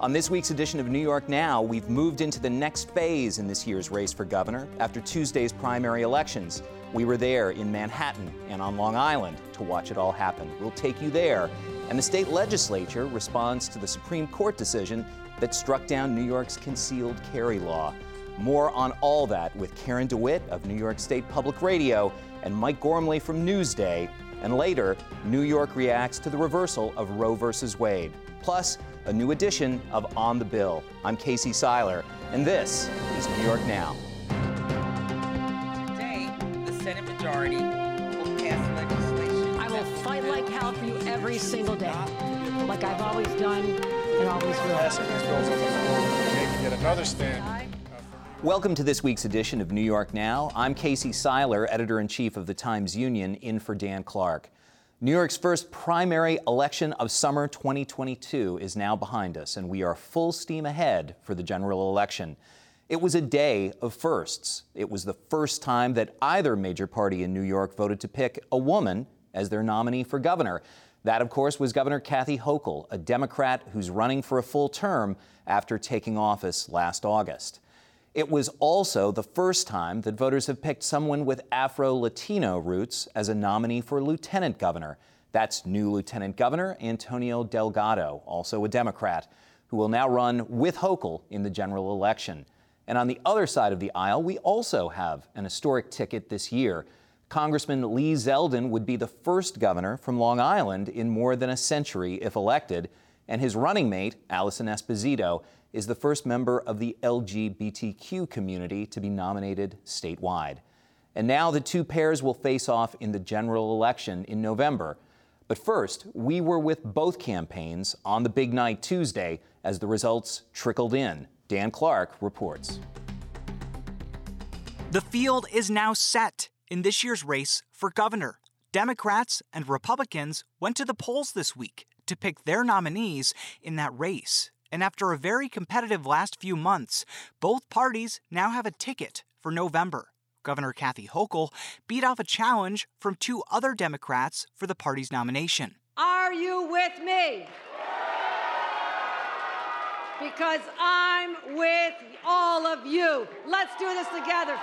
On this week's edition of New York Now, we've moved into the next phase in this year's race for governor after Tuesday's primary elections. We were there in Manhattan and on Long Island to watch it all happen. We'll take you there. And the state legislature responds to the Supreme Court decision that struck down New York's concealed carry law. More on all that with Karen DeWitt of New York State Public Radio and Mike Gormley from Newsday. And later, New York reacts to the reversal of Roe v. Wade. Plus, a new edition of On the Bill. I'm Casey Seiler, and this is New York Now. Today, the Senate majority will pass legislation. I will fight like hell for you every single day, like I've always done and always will. Passing these bills on the floor, making yet another stand. Uh, Welcome to this week's edition of New York Now. I'm Casey Seiler, editor in chief of the Times Union, in for Dan Clark. New York's first primary election of summer 2022 is now behind us, and we are full steam ahead for the general election. It was a day of firsts. It was the first time that either major party in New York voted to pick a woman as their nominee for governor. That, of course, was Governor Kathy Hochul, a Democrat who's running for a full term after taking office last August. It was also the first time that voters have picked someone with Afro Latino roots as a nominee for lieutenant governor. That's new Lieutenant Governor Antonio Delgado, also a Democrat, who will now run with Hochul in the general election. And on the other side of the aisle, we also have an historic ticket this year. Congressman Lee Zeldin would be the first governor from Long Island in more than a century if elected, and his running mate, Alison Esposito, is the first member of the LGBTQ community to be nominated statewide. And now the two pairs will face off in the general election in November. But first, we were with both campaigns on the big night Tuesday as the results trickled in. Dan Clark reports. The field is now set in this year's race for governor. Democrats and Republicans went to the polls this week to pick their nominees in that race. And after a very competitive last few months, both parties now have a ticket for November. Governor Kathy Hochul beat off a challenge from two other Democrats for the party's nomination. Are you with me? Because I'm with all of you. Let's do this together.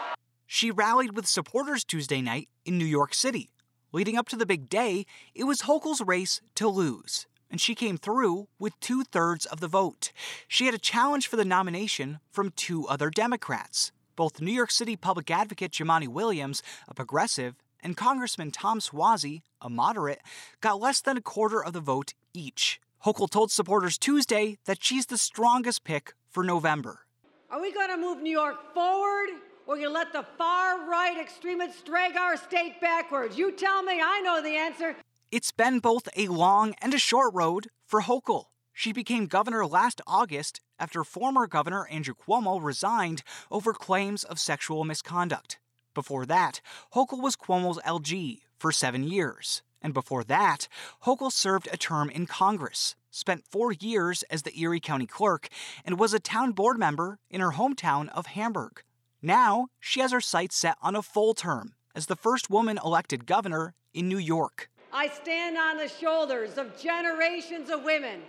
She rallied with supporters Tuesday night in New York City. Leading up to the big day, it was Hochul's race to lose and she came through with two thirds of the vote. She had a challenge for the nomination from two other Democrats. Both New York City public advocate Jumaane Williams, a progressive, and Congressman Tom Suozzi, a moderate, got less than a quarter of the vote each. Hochul told supporters Tuesday that she's the strongest pick for November. Are we going to move New York forward or are you going to let the far right extremists drag our state backwards? You tell me, I know the answer. It's been both a long and a short road for Hochul. She became governor last August after former Governor Andrew Cuomo resigned over claims of sexual misconduct. Before that, Hochul was Cuomo's LG for seven years. And before that, Hochul served a term in Congress, spent four years as the Erie County clerk, and was a town board member in her hometown of Hamburg. Now, she has her sights set on a full term as the first woman elected governor in New York. I stand on the shoulders of generations of women.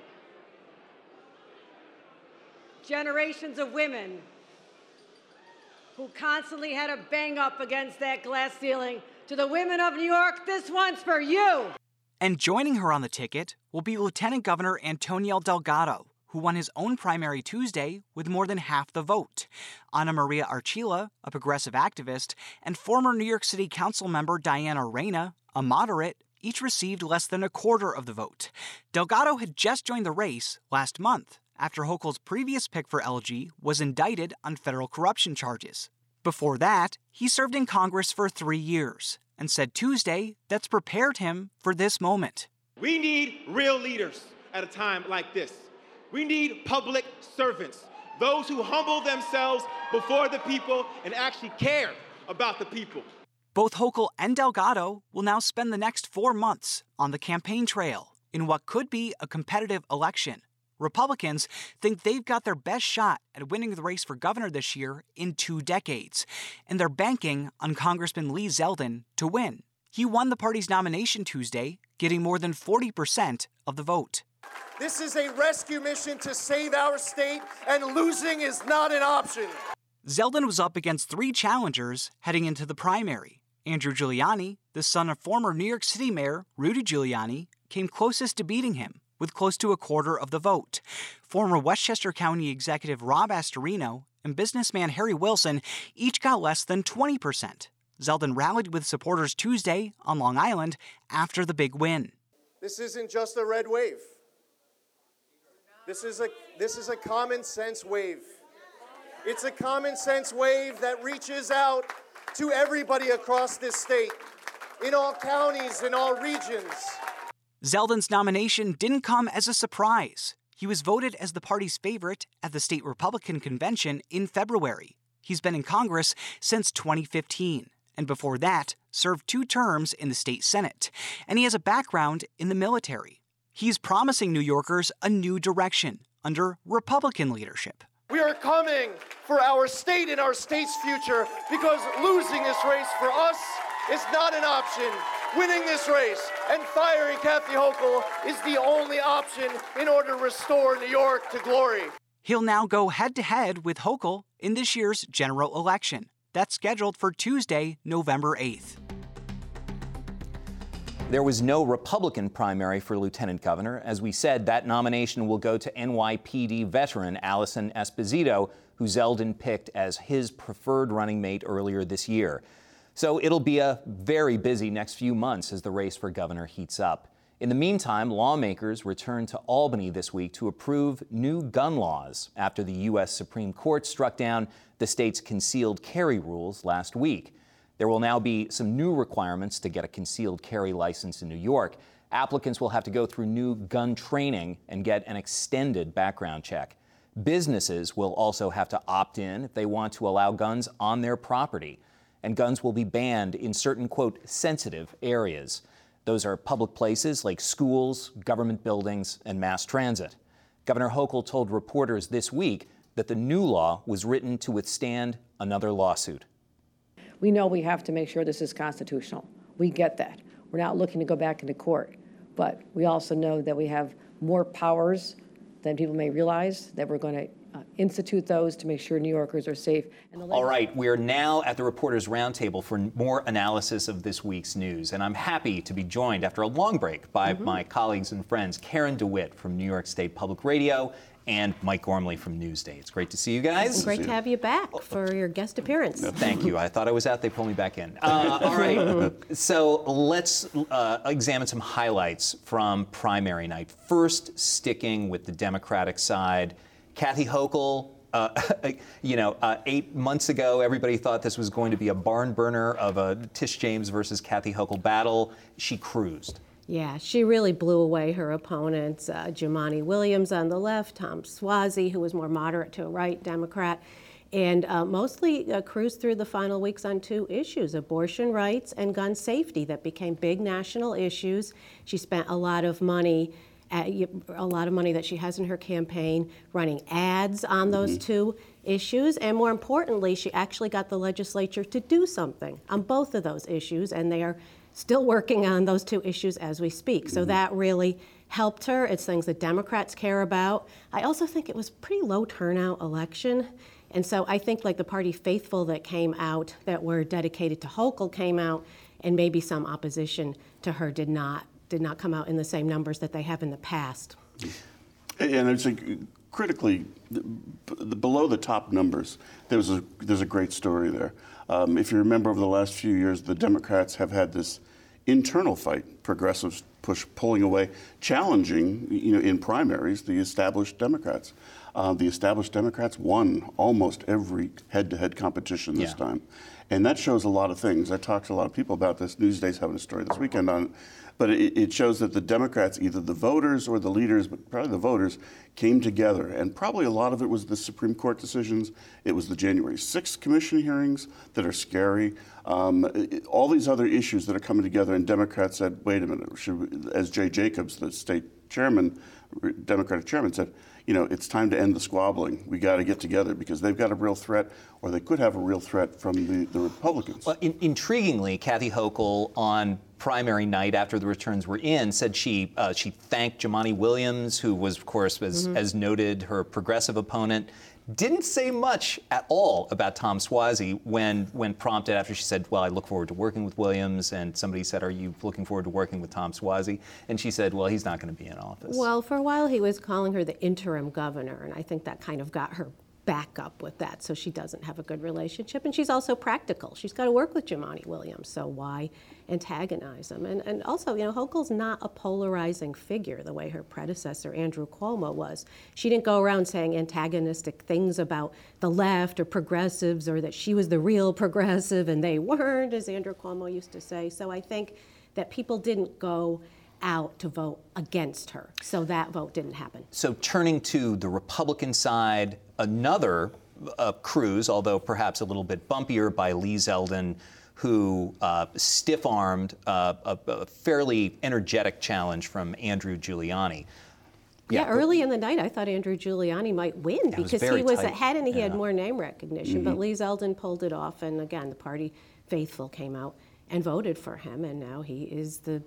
Generations of women who constantly had to bang up against that glass ceiling. To the women of New York, this one's for you. And joining her on the ticket will be Lieutenant Governor Antonio Delgado, who won his own primary Tuesday with more than half the vote. Ana Maria Archila, a progressive activist, and former New York City Council member Diana Reyna, a moderate, each received less than a quarter of the vote. Delgado had just joined the race last month after Hochul's previous pick for LG was indicted on federal corruption charges. Before that, he served in Congress for three years and said Tuesday that's prepared him for this moment. We need real leaders at a time like this. We need public servants, those who humble themselves before the people and actually care about the people. Both Hochul and Delgado will now spend the next four months on the campaign trail in what could be a competitive election. Republicans think they've got their best shot at winning the race for governor this year in two decades, and they're banking on Congressman Lee Zeldin to win. He won the party's nomination Tuesday, getting more than 40% of the vote. This is a rescue mission to save our state, and losing is not an option. Zeldin was up against three challengers heading into the primary. Andrew Giuliani, the son of former New York City Mayor Rudy Giuliani, came closest to beating him with close to a quarter of the vote. Former Westchester County Executive Rob Astorino and businessman Harry Wilson each got less than 20%. Zeldin rallied with supporters Tuesday on Long Island after the big win. This isn't just a red wave. This is a this is a common sense wave. It's a common sense wave that reaches out to everybody across this state, in all counties, in all regions. Zeldin's nomination didn't come as a surprise. He was voted as the party's favorite at the state Republican convention in February. He's been in Congress since 2015, and before that, served two terms in the state Senate. And he has a background in the military. He's promising New Yorkers a new direction under Republican leadership. We are coming for our state and our state's future because losing this race for us is not an option. Winning this race and firing Kathy Hochul is the only option in order to restore New York to glory. He'll now go head to head with Hochul in this year's general election. That's scheduled for Tuesday, November 8th. There was no Republican primary for lieutenant governor. As we said, that nomination will go to NYPD veteran Alison Esposito, who Zeldin picked as his preferred running mate earlier this year. So it'll be a very busy next few months as the race for governor heats up. In the meantime, lawmakers returned to Albany this week to approve new gun laws after the U.S. Supreme Court struck down the state's concealed carry rules last week. There will now be some new requirements to get a concealed carry license in New York. Applicants will have to go through new gun training and get an extended background check. Businesses will also have to opt in if they want to allow guns on their property. And guns will be banned in certain, quote, sensitive areas. Those are public places like schools, government buildings, and mass transit. Governor Hochul told reporters this week that the new law was written to withstand another lawsuit. We know we have to make sure this is constitutional. We get that. We're not looking to go back into court. But we also know that we have more powers than people may realize, that we're going to uh, institute those to make sure New Yorkers are safe. All right, we're now at the Reporters Roundtable for more analysis of this week's news. And I'm happy to be joined after a long break by mm-hmm. my colleagues and friends, Karen DeWitt from New York State Public Radio and Mike Gormley from Newsday. It's great to see you guys. It's great to have you back for your guest appearance. Thank you. I thought I was out. They pulled me back in. Uh, all right. so let's uh, examine some highlights from primary night. First, sticking with the Democratic side, Kathy Hochul. Uh, you know, uh, eight months ago, everybody thought this was going to be a barn burner of a Tish James versus Kathy Hochul battle. She cruised. Yeah, she really blew away her opponents. Uh, Jumaane Williams on the left, Tom Suozzi, who was more moderate to a right Democrat, and uh, mostly uh, cruised through the final weeks on two issues abortion rights and gun safety that became big national issues. She spent a lot of money. a lot of money that she has in her campaign running ads on those mm-hmm. two issues. And more importantly, she actually got the legislature to do something on both of those issues, and they are still working on those two issues as we speak. So mm-hmm. that really helped her. It's things that Democrats care about. I also think it was pretty low turnout election. And so I think like the party faithful that came out that were dedicated to Hochul came out and maybe some opposition to her did not did not come out in the same numbers that they have in the past. And it's a, critically the, below the top numbers. There's a there's a great story there. Um, if you remember over the last few years, the Democrats have had this internal fight, progressives push pulling away, challenging, you know, in primaries, the established Democrats. Uh, the established Democrats won almost every head-to-head competition this yeah. time, and that shows a lot of things. I talked to a lot of people about this. Newsday's having a story this weekend on but it, it, shows that the Democrats, either the voters or the leaders, but probably the voters, came together. And probably a lot of it was the Supreme Court decisions. It was the January 6th commission hearings that are scary. Um, it, all these other issues that are coming together. And Democrats said, wait a minute, should, as Jay Jacobs, the state chairman, Democratic chairman, said, you know, it's time to end the squabbling. We got to get together because they've got a real threat, or they could have a real threat from the, the Republicans. Well, in, intriguingly, Kathy Hochul on primary night after the returns were in, said she uh, she thanked Jumaane Williams, who was, of course, as, mm-hmm. as noted, her progressive opponent. Didn't say much at all about Tom Suozzi when when prompted after she said, "Well, I look forward to working with Williams." And somebody said, "Are you looking forward to working with Tom Suozzi?" And she said, "Well, he's not going to be in office." Well, for a while he was calling her the interim governor, and I think that kind of got her back up with that so she doesn't have a good relationship. And she's also practical. She's got to work with Jumaane Williams, so why antagonize him? And, and also, you know, Hochul's not a polarizing figure the way her predecessor, Andrew Cuomo, was. She didn't go around saying antagonistic things about the left or progressives or that she was the real progressive and they weren't, as Andrew Cuomo used to say. So I think that people didn't go out to vote against her. So that vote didn't happen. So turning to the Republican side, another uh, cruise, although perhaps a little bit bumpier, by Lee Zeldin, who uh, stiff armed uh, a, a, fairly energetic challenge from Andrew Giuliani. Yeah, yeah early in the night, I thought Andrew Giuliani might win because was he was tight. ahead and he yeah. had more name recognition. Mm-hmm. But Lee Zeldin pulled it off, and again, the party faithful came out and voted for him, and now he is the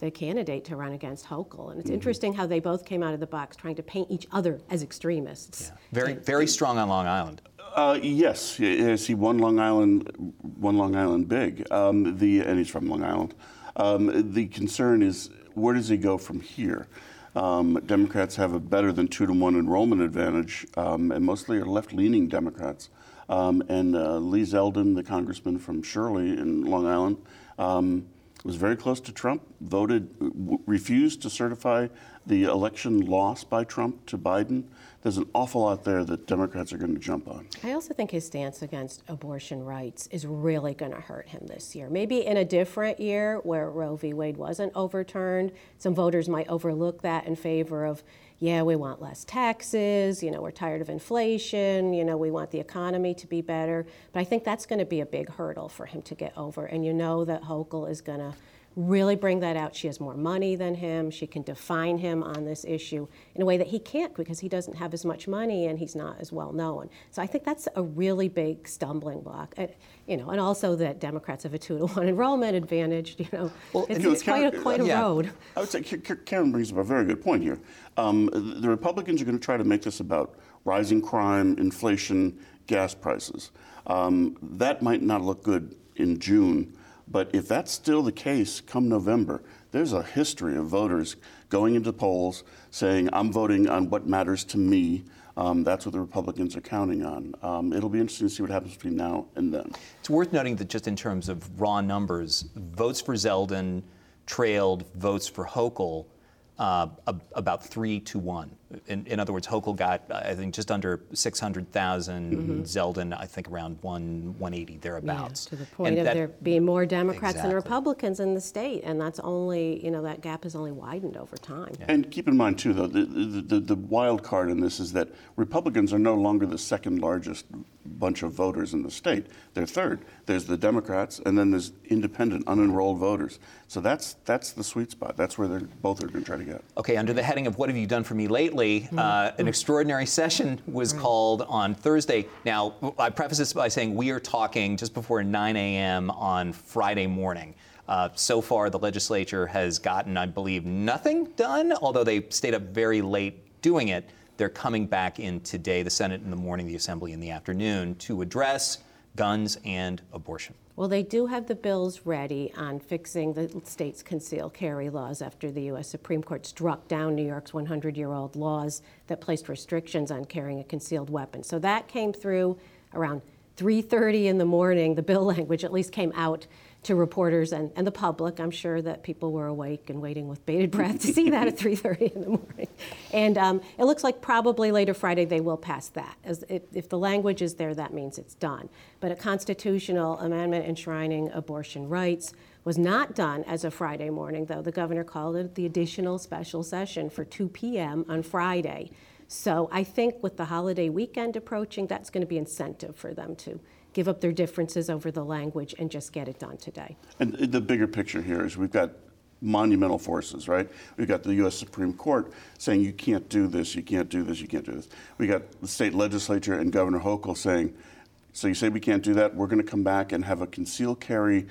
the candidate to run against Hochul. And it's mm-hmm. interesting how they both came out of the box trying to paint each other as extremists. Yeah. Very, very strong on Long Island. Uh, yes, I see one Long Island, one Long Island big. Um, the and he's from Long Island. Um, the concern is where does he go from here? Um, Democrats have a better than two to one enrollment advantage, um, and mostly are left-leaning Democrats. Um, and uh, Lee Zeldin, the congressman from Shirley in Long Island um, was very close to Trump, voted, w- refused to certify the election loss by Trump to Biden. There's an awful lot there that Democrats are going to jump on. I also think his stance against abortion rights is really going to hurt him this year. Maybe in a different year where Roe v. Wade wasn't overturned, some voters might overlook that in favor of, yeah, we want less taxes, you know, we're tired of inflation, you know, we want the economy to be better. But I think that's going to be a big hurdle for him to get over. And you know that Hochul is going to really bring that out. She has more money than him. She can define him on this issue in a way that he can't because he doesn't have as much money and he's not as well known. So I think that's a really big stumbling block. Uh, you know, and also that Democrats have a two to one enrollment advantage. You know, well, it's, it's quite a quite a yeah. road. I would say Karen brings up a very good point here. Um, the Republicans are going to try to make this about rising crime, inflation, gas prices. Um, that might not look good in June but if that's still the case come November, there's a history of voters going into polls saying, I'm voting on what matters to me. Um, that's what the Republicans are counting on. Um, it'll be interesting to see what happens between now and then. It's worth noting that just in terms of raw numbers, votes for Zeldin trailed votes for Hochul uh, about three to one. In, in, other words, Hochul got, I think, just under 600,000. Mm-hmm. Zeldin, I think, around one 180 thereabouts. Yeah, to the point and of that, there being more Democrats exactly. than Republicans in the state, and that's only, you know, that gap has only widened over time. Yeah. And keep in mind too, though, the, the, the, the wild card in this is that Republicans are no longer the second largest bunch of voters in the state. They're third. There's the Democrats, and then there's independent, unenrolled voters. So that's that's the sweet spot. That's where they're both are going to try to get. Okay, under the heading of "What have you done for me lately?" Mm-hmm. Uh, an extraordinary session was mm-hmm. called on Thursday. Now, I preface this by saying we are talking just before 9 a.m. on Friday morning. Uh, so far, the legislature has gotten, I believe, nothing done, although they stayed up very late doing it. They're coming back in today, the Senate in the morning, the Assembly in the afternoon, to address guns and abortion. Well, they do have the bills ready on fixing the state's concealed carry laws after the U.S. Supreme Court struck down New York's 100 year old laws that placed restrictions on carrying a concealed weapon. So that came through around 3.30 in the morning. The bill language at least came out to reporters and, and the public. I'm sure that people were awake and waiting with bated breath to see that at 3:30 in the morning. And um, it looks like probably later Friday they will pass that. As if, if the language is there, that means it's done. But a constitutional amendment enshrining abortion rights was not done as a Friday morning, though. The governor called it the additional special session for 2 p.m. on Friday. So I think with the holiday weekend approaching, that's going to be incentive for them to give up their differences over the language and just get it done today. And the bigger picture here is we've got monumental forces, right? We've got the U.S. Supreme Court saying you can't do this, you can't do this, you can't do this. We got the state legislature and Governor Hochul saying, so you say we can't do that, we're going to come back and have a concealed carry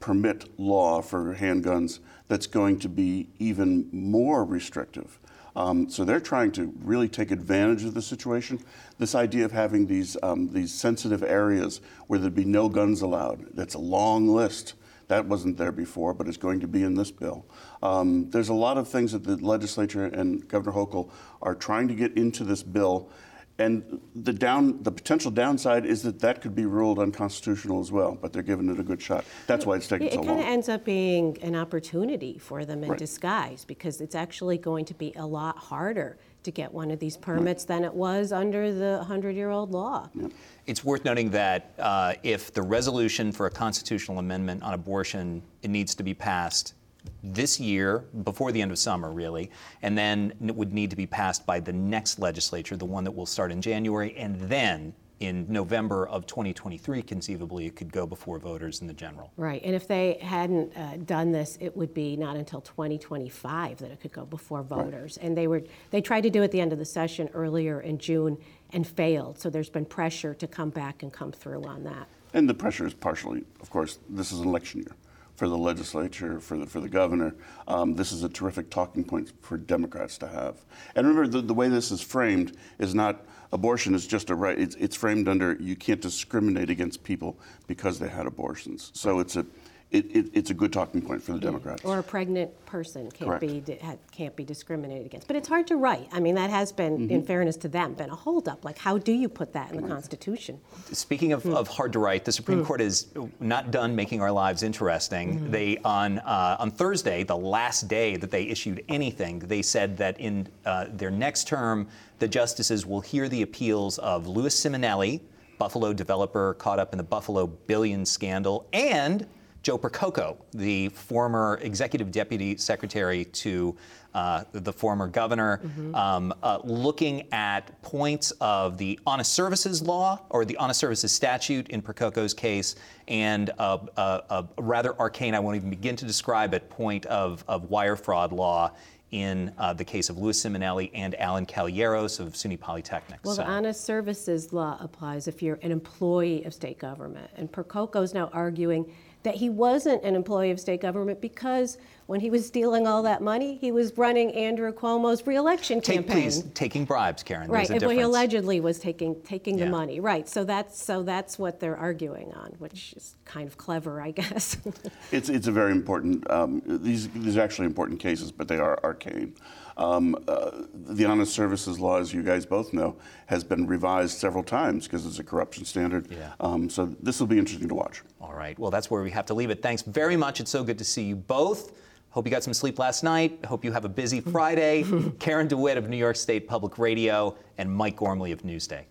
permit law for handguns that's going to be even more restrictive. Um, so they're trying to really take advantage of the situation. This idea of having these um, these sensitive areas where there'd be no guns allowed. That's a long list. That wasn't there before, but it's going to be in this bill. Um, there's a lot of things that the legislature and Governor Hochul are trying to get into this bill and the down, the potential downside is that that could be ruled unconstitutional as well. But they're giving it a good shot. That's why it's taking it, so long. It kind of ends up being an opportunity for them in right. disguise because it's actually going to be a lot harder to get one of these permits right. than it was under the 100-year-old law. Yep. It's worth noting that uh, if the resolution for a constitutional amendment on abortion it needs to be passed this year, before the end of summer, really, and then it would need to be passed by the next legislature, the one that will start in January, and then in November of 2023, conceivably, it could go before voters in the general. Right, and if they hadn't uh, done this, it would be not until 2025 that it could go before voters. Right. And they were they tried to do it at the end of the session earlier in June and failed. So there's been pressure to come back and come through on that. And the pressure is partially, of course, this is an election year for the legislature, for the, for the governor. Um, this is a terrific talking point for Democrats to have. And remember, the, the way this is framed is not abortion is just a right. It's, it's framed under you can't discriminate against people because they had abortions. So it's a it, it, it's a good talking point for the Democrats. Or a pregnant person can't Correct. be can't be discriminated against. But it's hard to write. I mean, that has been, mm-hmm. in fairness to them, been a holdup. Like, how do you put that in the Constitution? Speaking of, mm. of hard to write, the Supreme mm. Court is not done making our lives interesting. Mm. They on uh, on Thursday, the last day that they issued anything, they said that in uh, their next term, the justices will hear the appeals of Louis Ciminelli. Buffalo developer caught up in the Buffalo billion scandal, and Joe Percoco, the former executive deputy secretary to uh, the former governor, mm-hmm. um, uh, looking at points of the honest services law or the honest services statute in Percoco's case, and a, a, a rather arcane, I won't even begin to describe it, point of, of wire fraud law in uh, the case of Louis Ciminelli and Alan Kaloyeros of SUNY Polytechnic. Well, so. the honest services law applies if you're an employee of state government. And Percoco is now arguing that he wasn't an employee of state government because when he was stealing all that money, he was running Andrew Cuomo's reelection Take, campaign. Please, taking bribes, Karen. Right, and well, he allegedly was taking taking yeah. the money. Right, so that's so that's what they're arguing on, which is kind of clever, I guess. it's it's a very important. Um, these these are actually important cases, but they are arcane. Um, uh, the honest services law, as you guys both know, has been revised several times because it's a corruption standard. Yeah. Um, so this will be interesting to watch. All right. Well, that's where we have to leave it. Thanks very much. It's so good to see you both. Hope you got some sleep last night. Hope you have a busy Friday. Karen DeWitt of New York State Public Radio and Mike Gormley of Newsday.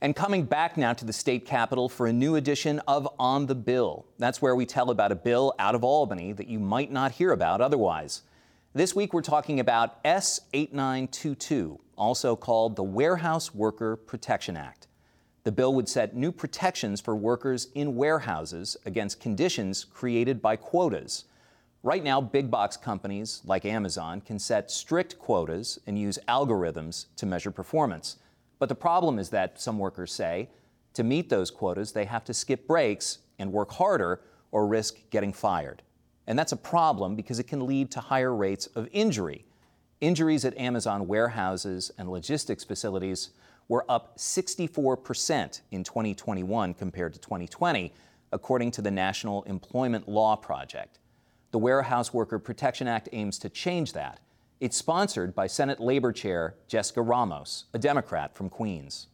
And coming back now to the state capitol for a new edition of On the Bill. That's where we tell about a bill out of Albany that you might not hear about otherwise. This week we're talking about S 8922, also called the Warehouse Worker Protection Act. The bill would set new protections for workers in warehouses against conditions created by quotas. Right now, big box companies like Amazon can set strict quotas and use algorithms to measure performance. But the problem is that, some workers say, to meet those quotas, they have to skip breaks and work harder or risk getting fired. And that's a problem because it can lead to higher rates of injury. Injuries at Amazon warehouses and logistics facilities were up 64% in 2021 compared to 2020, according to the National Employment Law Project. The Warehouse Worker Protection Act aims to change that. It's sponsored by Senate Labor Chair Jessica Ramos, a Democrat from Queens.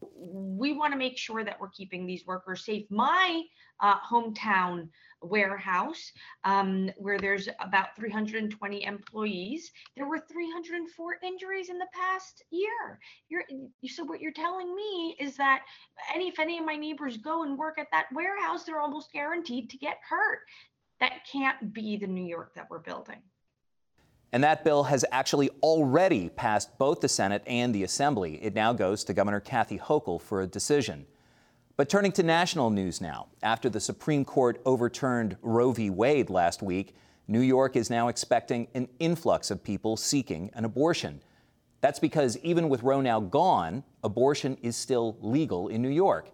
We want to make sure that we're keeping these workers safe. My uh, hometown warehouse um, where there's about 320 employees. There were 304 injuries in the past year. You're, so what you're telling me is that any if any of my neighbors go and work at that warehouse, they're almost guaranteed to get hurt. That can't be the New York that we're building. And that bill has actually already passed both the Senate and the Assembly. It now goes to Governor Kathy Hochul for a decision. But turning to national news now, after the Supreme Court overturned Roe v. Wade last week, New York is now expecting an influx of people seeking an abortion. That's because even with Roe now gone, abortion is still legal in New York.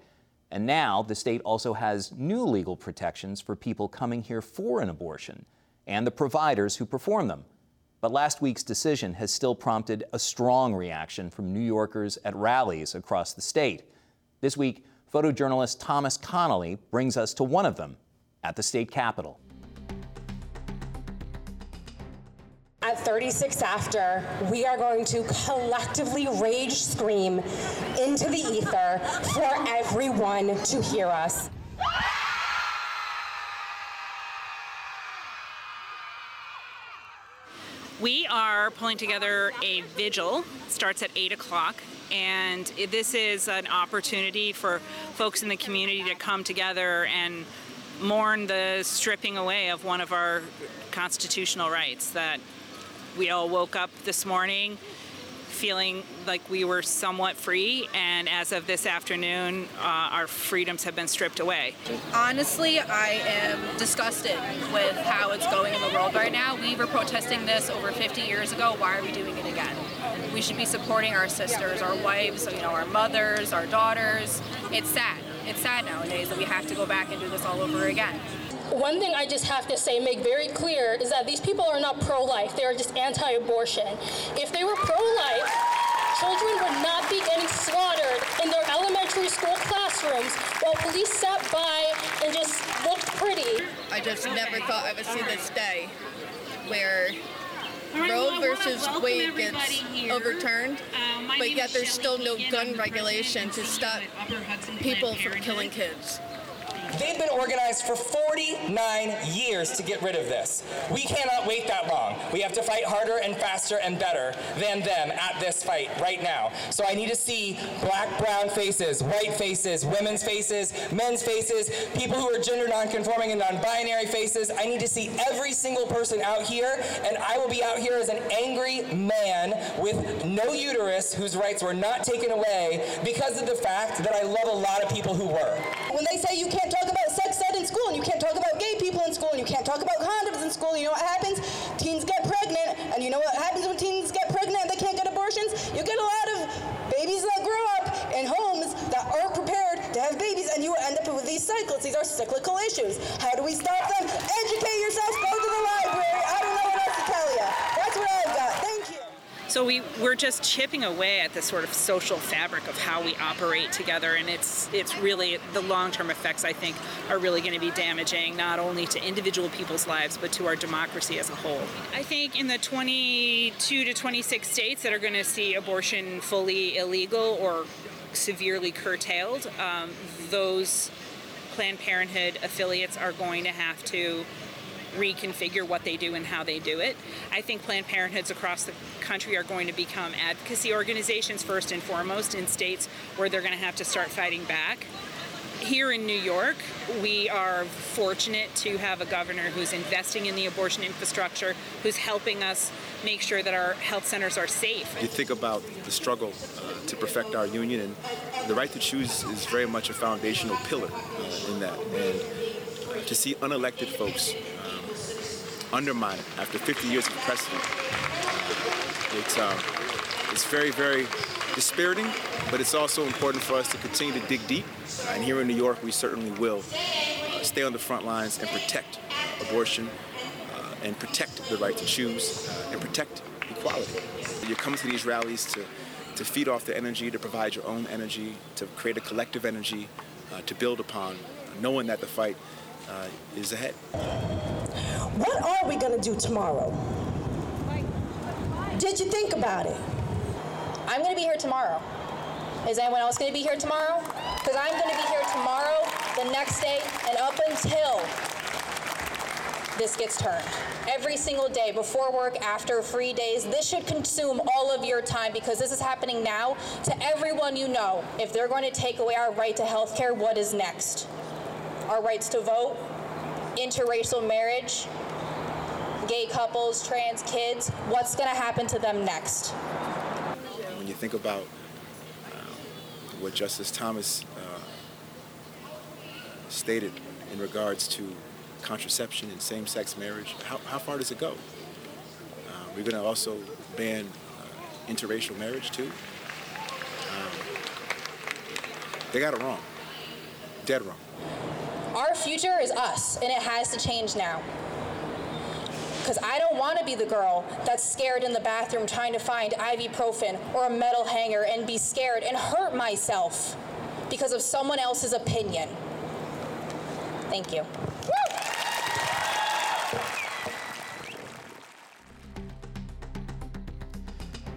And now the state also has new legal protections for people coming here for an abortion and the providers who perform them. But last week's decision has still prompted a strong reaction from New Yorkers at rallies across the state. This week, photojournalist Thomas Connolly brings us to one of them at the state capitol. 36 after, we are going to collectively rage scream into the ether for everyone to hear us. We are pulling together a vigil, starts at 8 o'clock, and this is an opportunity for folks in the community to come together and mourn the stripping away of one of our constitutional rights that we all woke up this morning feeling like we were somewhat free, and as of this afternoon, uh, our freedoms have been stripped away. Honestly, I am disgusted with how it's going in the world right now. We were protesting this over 50 years ago. Why are we doing it again? We should be supporting our sisters, our wives, you know, our mothers, our daughters. It's sad. It's sad nowadays that we have to go back and do this all over again. One thing I just have to say, make very clear, is that these people are not pro-life. They are just anti-abortion. If they were pro-life, children would not be getting slaughtered in their elementary school classrooms while police sat by and just looked pretty. I just never thought I would see this day where Roe versus Wade gets overturned, but yet there's still no gun regulation to stop people from killing kids. They've been organized for 49 years to get rid of this. We cannot wait that long. We have to fight harder and faster and better than them at this fight right now. So I need to see black, brown faces, white faces, women's faces, men's faces, people who are gender nonconforming and non-binary faces. I need to see every single person out here, and I will be out here as an angry man with no uterus whose rights were not taken away because of the fact that I love a lot of people who were. When they say you can't talk about sex ed in school and you can't talk about gay people in school and you can't talk about condoms in school, you know what happens? Teens get pregnant, and you know what happens when teens get pregnant and they can't get abortions? You get a lot of babies that grow up in homes that aren't prepared to have babies, and you end up with these cycles. These are cyclical issues. How do we stop them? Educate yourself, go to the library. I don't know what else to tell you. That's what I've got. Thank you. So we, we're just chipping away at the sort of social fabric of how we operate together, and it's it's really the long-term effects I think are really going to be damaging not only to individual people's lives but to our democracy as a whole. I think in the 22 to 26 states that are going to see abortion fully illegal or severely curtailed, um, those Planned Parenthood affiliates are going to have to reconfigure what they do and how they do it. I think Planned Parenthoods across the country are going to become advocacy organizations first and foremost in states where they're going to have to start fighting back. Here in New York, we are fortunate to have a governor who's investing in the abortion infrastructure, who's helping us make sure that our health centers are safe. You think about the struggle uh, to perfect our union, and the right to choose is very much a foundational pillar uh, in that. And to see unelected folks undermine after 50 years of precedent. It's, um, it's very, very dispiriting, but it's also important for us to continue to dig deep. And here in New York, we certainly will uh, stay on the front lines and protect abortion uh, and protect the right to choose uh, and protect equality. You come to these rallies to, to feed off the energy, to provide your own energy, to create a collective energy uh, to build upon, knowing that the fight uh, is ahead. What are we going to do tomorrow? Did you think about it? I'm going to be here tomorrow. Is anyone else going to be here tomorrow? Because I'm going to be here tomorrow, the next day, and up until this gets turned. Every single day, before work, after free days, this should consume all of your time because this is happening now to everyone you know. If they're going to take away our right to health care, what is next? Our rights to vote, interracial marriage, gay couples, trans kids, what's going to happen to them next? When you think about uh, what Justice Thomas uh, stated in regards to contraception and same-sex marriage, how, how far does it go? Uh, we're going to also ban uh, interracial marriage too. Um, they got it wrong. dead wrong. Our future is us, and it has to change now. Because I don't want to be the girl that's scared in the bathroom trying to find ibuprofen or a metal hanger and be scared and hurt myself because of someone else's opinion. Thank you.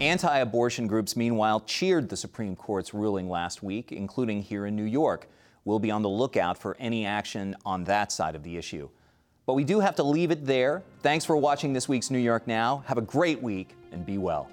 Anti abortion groups, meanwhile, cheered the Supreme Court's ruling last week, including here in New York. We'll be on the lookout for any action on that side of the issue. But we do have to leave it there. Thanks for watching this week's New York Now. Have a great week and be well.